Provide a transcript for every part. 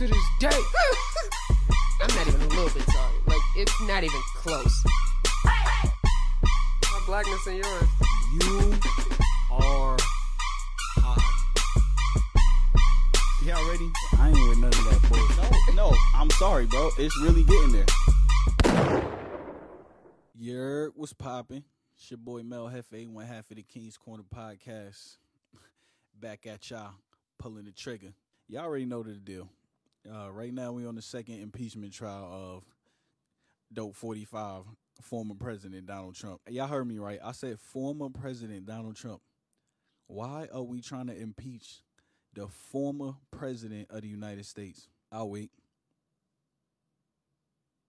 to this day. I'm not even a little bit sorry. Like, it's not even close. My blackness and yours. You are hot. Y'all ready? I ain't with none of that bullshit. No, no. I'm sorry, bro. It's really getting there. Yer was popping. It's your boy Mel Hefe, one half of the King's Corner podcast. Back at y'all, pulling the trigger. Y'all already know the deal. Uh, right now, we on the second impeachment trial of Dope 45, former President Donald Trump. Y'all heard me right. I said former President Donald Trump. Why are we trying to impeach the former President of the United States? I'll wait.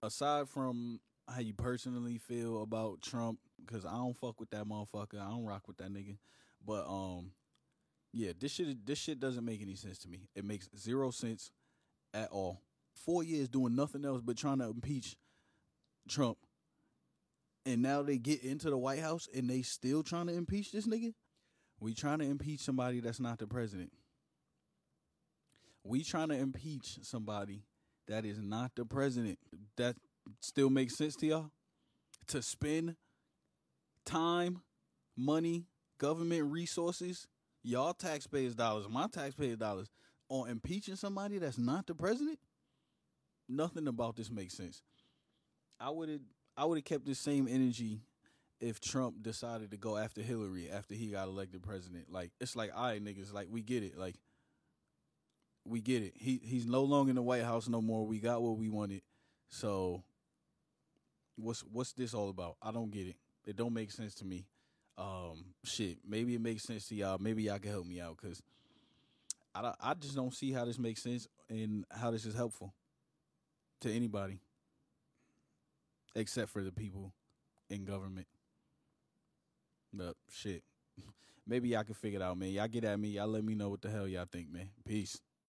Aside from how you personally feel about Trump, because I don't fuck with that motherfucker. I don't rock with that nigga. But um, yeah, this shit this shit doesn't make any sense to me. It makes zero sense at all. Four years doing nothing else but trying to impeach Trump. And now they get into the White House and they still trying to impeach this nigga? We trying to impeach somebody that's not the president. We trying to impeach somebody that is not the president. That still makes sense to y'all? To spend time, money, government resources, y'all taxpayers' dollars, my taxpayers' dollars, on impeaching somebody that's not the president? Nothing about this makes sense. I would have I would have kept the same energy if Trump decided to go after Hillary after he got elected president. Like it's like, right, niggas, like we get it. Like we get it. He he's no longer in the White House no more. We got what we wanted. So what's what's this all about? I don't get it. It don't make sense to me. Um, shit. Maybe it makes sense to y'all. Maybe y'all can help me out because I I just don't see how this makes sense and how this is helpful to anybody except for the people in government. But shit. Maybe y'all can figure it out, man. Y'all get at me. Y'all let me know what the hell y'all think, man. Peace.